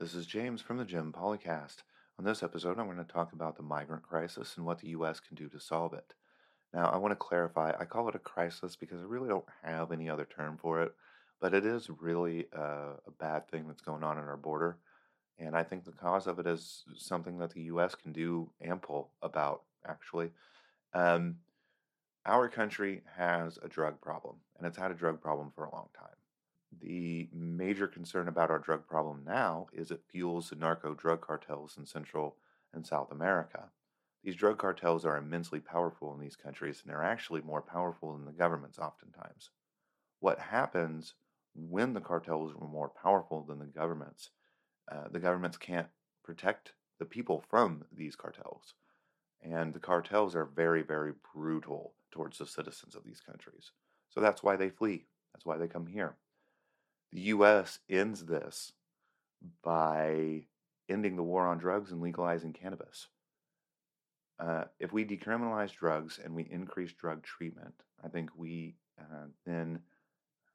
This is James from the Jim Polycast. On this episode, I'm going to talk about the migrant crisis and what the U.S. can do to solve it. Now, I want to clarify I call it a crisis because I really don't have any other term for it, but it is really uh, a bad thing that's going on at our border. And I think the cause of it is something that the U.S. can do ample about, actually. Um, our country has a drug problem, and it's had a drug problem for a long time. The major concern about our drug problem now is it fuels the narco drug cartels in Central and South America. These drug cartels are immensely powerful in these countries, and they're actually more powerful than the governments oftentimes. What happens when the cartels are more powerful than the governments? Uh, the governments can't protect the people from these cartels. And the cartels are very, very brutal towards the citizens of these countries. So that's why they flee. That's why they come here. The U.S. ends this by ending the war on drugs and legalizing cannabis. Uh, if we decriminalize drugs and we increase drug treatment, I think we uh, then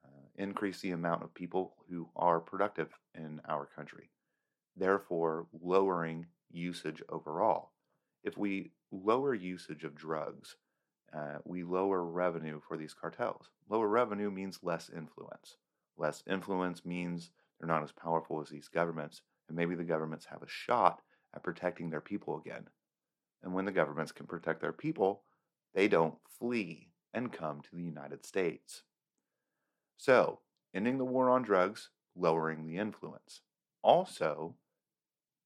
uh, increase the amount of people who are productive in our country, therefore lowering usage overall. If we lower usage of drugs, uh, we lower revenue for these cartels. Lower revenue means less influence. Less influence means they're not as powerful as these governments, and maybe the governments have a shot at protecting their people again. And when the governments can protect their people, they don't flee and come to the United States. So, ending the war on drugs, lowering the influence. Also,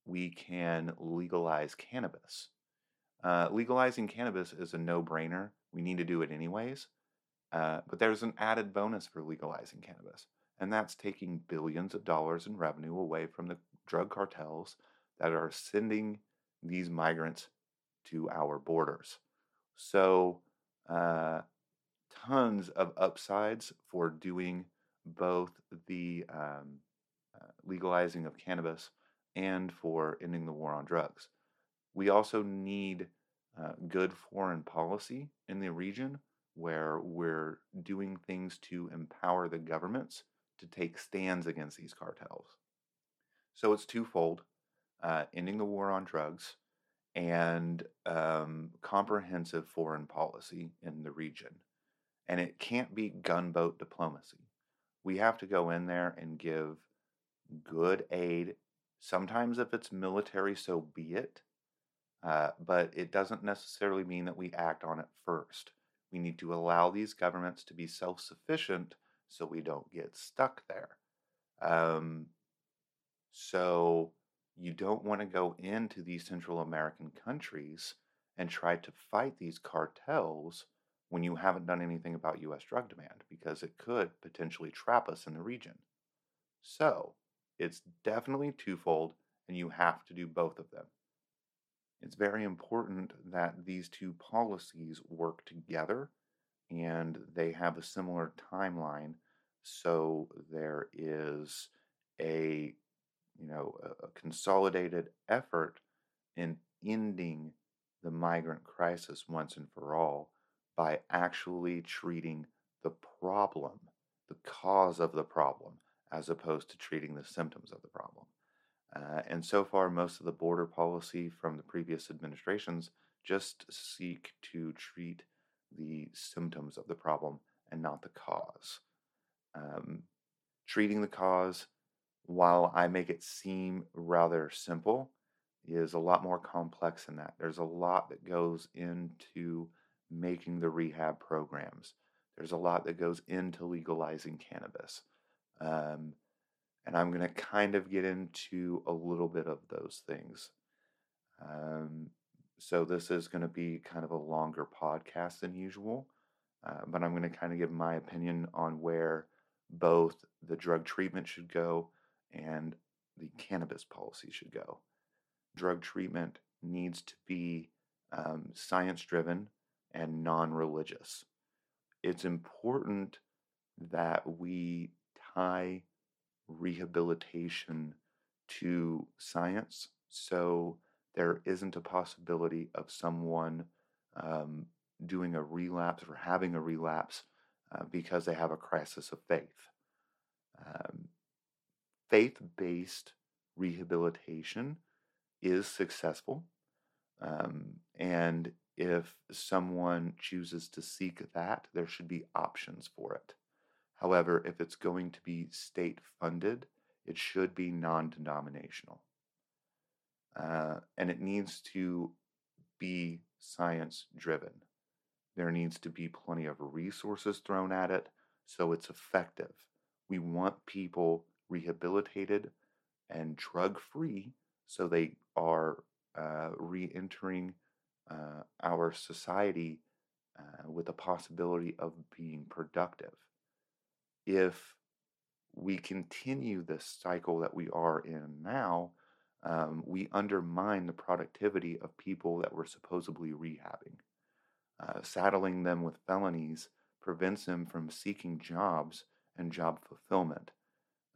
we can legalize cannabis. Uh, legalizing cannabis is a no brainer. We need to do it anyways. Uh, but there's an added bonus for legalizing cannabis, and that's taking billions of dollars in revenue away from the drug cartels that are sending these migrants to our borders. So, uh, tons of upsides for doing both the um, uh, legalizing of cannabis and for ending the war on drugs. We also need uh, good foreign policy in the region where we're doing things to empower the governments to take stands against these cartels. So it's twofold uh, ending the war on drugs and um, comprehensive foreign policy in the region. And it can't be gunboat diplomacy. We have to go in there and give good aid. Sometimes, if it's military, so be it. Uh, but it doesn't necessarily mean that we act on it first. We need to allow these governments to be self sufficient so we don't get stuck there. Um, so you don't want to go into these Central American countries and try to fight these cartels when you haven't done anything about US drug demand because it could potentially trap us in the region. So it's definitely twofold, and you have to do both of them. It's very important that these two policies work together and they have a similar timeline so there is a you know a, consolidated effort in ending the migrant crisis once and for all by actually treating the problem, the cause of the problem, as opposed to treating the symptoms of the problem. Uh, and so far, most of the border policy from the previous administrations just seek to treat the symptoms of the problem and not the cause. Um, treating the cause, while I make it seem rather simple, is a lot more complex than that. There's a lot that goes into making the rehab programs. There's a lot that goes into legalizing cannabis. Um, and I'm going to kind of get into a little bit of those things. Um, so this is going to be kind of a longer podcast than usual, uh, but I'm going to kind of give my opinion on where both the drug treatment should go and the cannabis policy should go. Drug treatment needs to be um, science driven and non religious. It's important that we tie rehabilitation to science. So there isn't a possibility of someone um, doing a relapse or having a relapse uh, because they have a crisis of faith. Um, faith based rehabilitation is successful. Um, and if someone chooses to seek that, there should be options for it. However, if it's going to be state funded, it should be non denominational. And it needs to be science driven. There needs to be plenty of resources thrown at it so it's effective. We want people rehabilitated and drug free so they are uh, re entering uh, our society uh, with a possibility of being productive. If we continue this cycle that we are in now, um, we undermine the productivity of people that we're supposedly rehabbing. Uh, saddling them with felonies prevents them from seeking jobs and job fulfillment.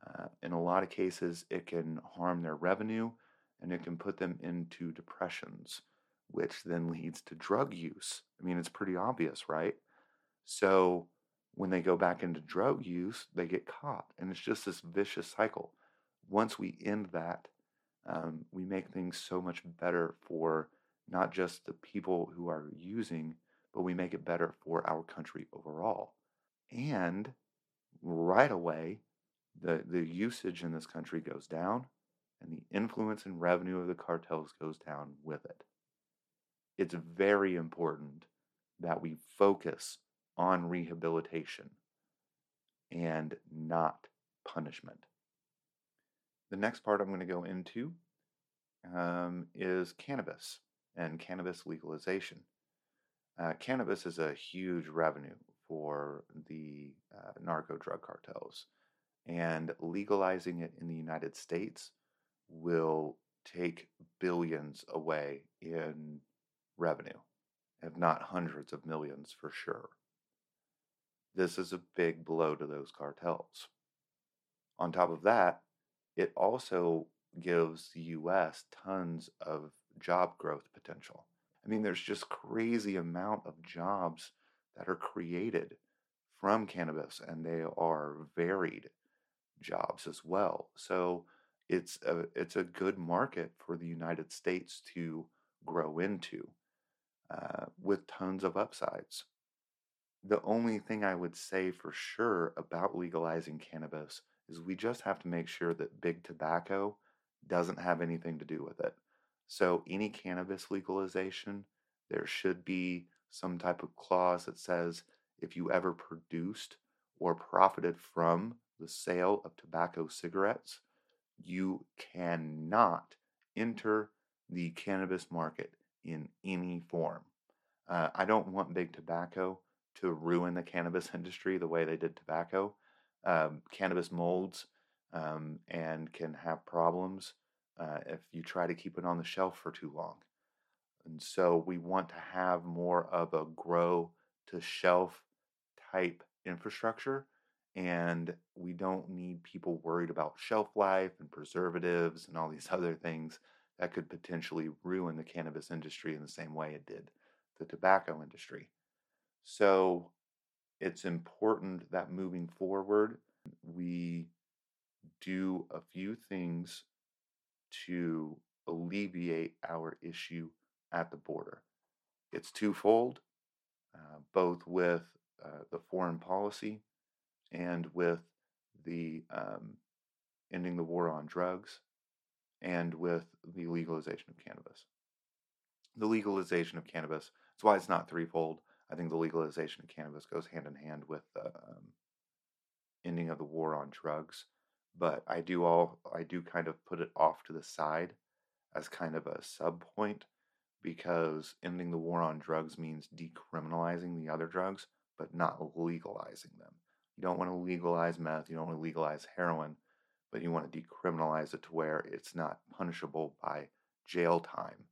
Uh, in a lot of cases, it can harm their revenue and it can put them into depressions, which then leads to drug use. I mean, it's pretty obvious, right? So when they go back into drug use, they get caught. And it's just this vicious cycle. Once we end that, um, we make things so much better for not just the people who are using, but we make it better for our country overall. And right away, the, the usage in this country goes down, and the influence and revenue of the cartels goes down with it. It's very important that we focus on rehabilitation and not punishment. The next part I'm going to go into um, is cannabis and cannabis legalization. Uh, cannabis is a huge revenue for the uh, narco drug cartels, and legalizing it in the United States will take billions away in revenue, if not hundreds of millions for sure. This is a big blow to those cartels. On top of that, it also gives the US tons of job growth potential. I mean, there's just crazy amount of jobs that are created from cannabis, and they are varied jobs as well. So it's a it's a good market for the United States to grow into uh, with tons of upsides. The only thing I would say for sure about legalizing cannabis is we just have to make sure that big tobacco doesn't have anything to do with it. So, any cannabis legalization, there should be some type of clause that says if you ever produced or profited from the sale of tobacco cigarettes, you cannot enter the cannabis market in any form. Uh, I don't want big tobacco to ruin the cannabis industry the way they did tobacco. Um, cannabis molds um, and can have problems uh, if you try to keep it on the shelf for too long. And so we want to have more of a grow to shelf type infrastructure. And we don't need people worried about shelf life and preservatives and all these other things that could potentially ruin the cannabis industry in the same way it did the tobacco industry. So it's important that moving forward, we do a few things to alleviate our issue at the border. It's twofold, uh, both with uh, the foreign policy and with the um, ending the war on drugs and with the legalization of cannabis. The legalization of cannabis, that's why it's not threefold. I think the legalization of cannabis goes hand in hand with the um, ending of the war on drugs. But I do all I do kind of put it off to the side as kind of a sub point because ending the war on drugs means decriminalizing the other drugs, but not legalizing them. You don't want to legalize meth, you don't want to legalize heroin, but you want to decriminalize it to where it's not punishable by jail time.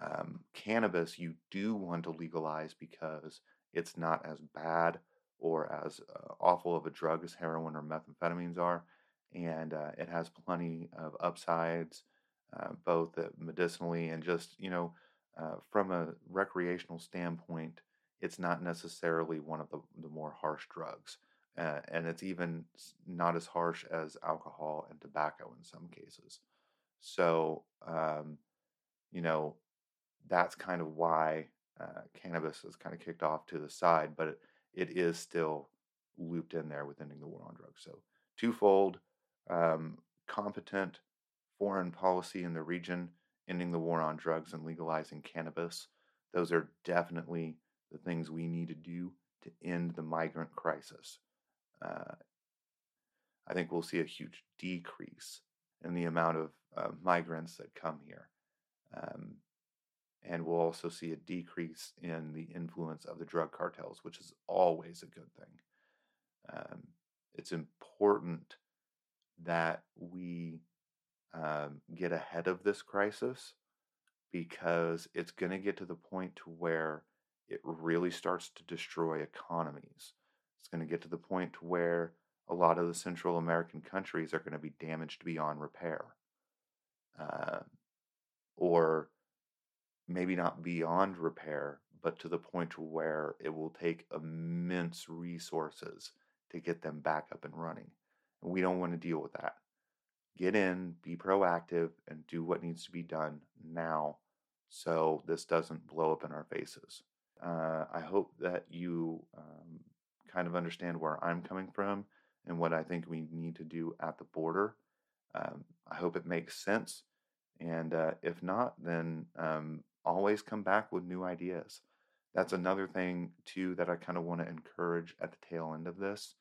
Um, cannabis, you do want to legalize because it's not as bad or as uh, awful of a drug as heroin or methamphetamines are, and uh, it has plenty of upsides, uh, both medicinally and just you know uh, from a recreational standpoint, it's not necessarily one of the, the more harsh drugs. Uh, and it's even not as harsh as alcohol and tobacco in some cases. So, um, you know, that's kind of why uh, cannabis is kind of kicked off to the side, but it, it is still looped in there with ending the war on drugs. So, twofold um, competent foreign policy in the region, ending the war on drugs and legalizing cannabis. Those are definitely the things we need to do to end the migrant crisis. Uh, I think we'll see a huge decrease in the amount of uh, migrants that come here. Um, and we'll also see a decrease in the influence of the drug cartels, which is always a good thing. Um, it's important that we um, get ahead of this crisis because it's going to get to the point to where it really starts to destroy economies. It's going to get to the point to where a lot of the Central American countries are going to be damaged beyond repair. Uh, or maybe not beyond repair, but to the point where it will take immense resources to get them back up and running. And we don't want to deal with that. Get in, be proactive, and do what needs to be done now so this doesn't blow up in our faces. Uh, I hope that you um, kind of understand where I'm coming from and what I think we need to do at the border. Um, I hope it makes sense. And uh, if not, then um, always come back with new ideas. That's another thing, too, that I kind of want to encourage at the tail end of this.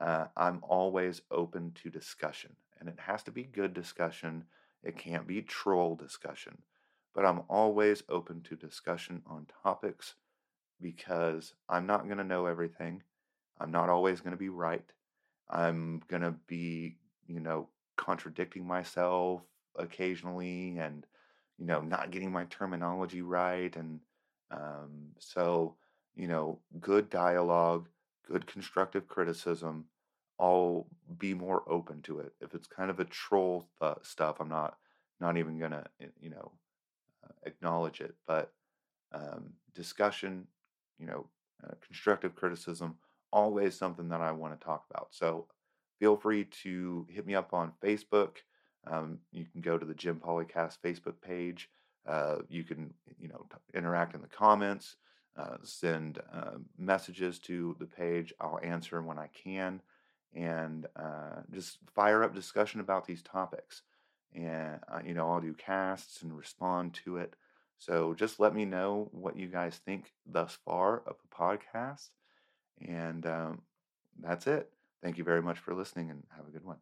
Uh, I'm always open to discussion, and it has to be good discussion. It can't be troll discussion, but I'm always open to discussion on topics because I'm not going to know everything. I'm not always going to be right. I'm going to be, you know, contradicting myself occasionally and, you know, not getting my terminology right. And um, so, you know, good dialogue, good constructive criticism, I'll be more open to it. If it's kind of a troll th- stuff, I'm not not even gonna eh, you know uh, acknowledge it. But um, discussion, you know, uh, constructive criticism, always something that I want to talk about. So feel free to hit me up on Facebook. Um, you can go to the Jim Polycast Facebook page. Uh, you can, you know, interact in the comments, uh, send uh, messages to the page. I'll answer when I can, and uh, just fire up discussion about these topics. And uh, you know, I'll do casts and respond to it. So just let me know what you guys think thus far of the podcast. And um, that's it. Thank you very much for listening and have a good one.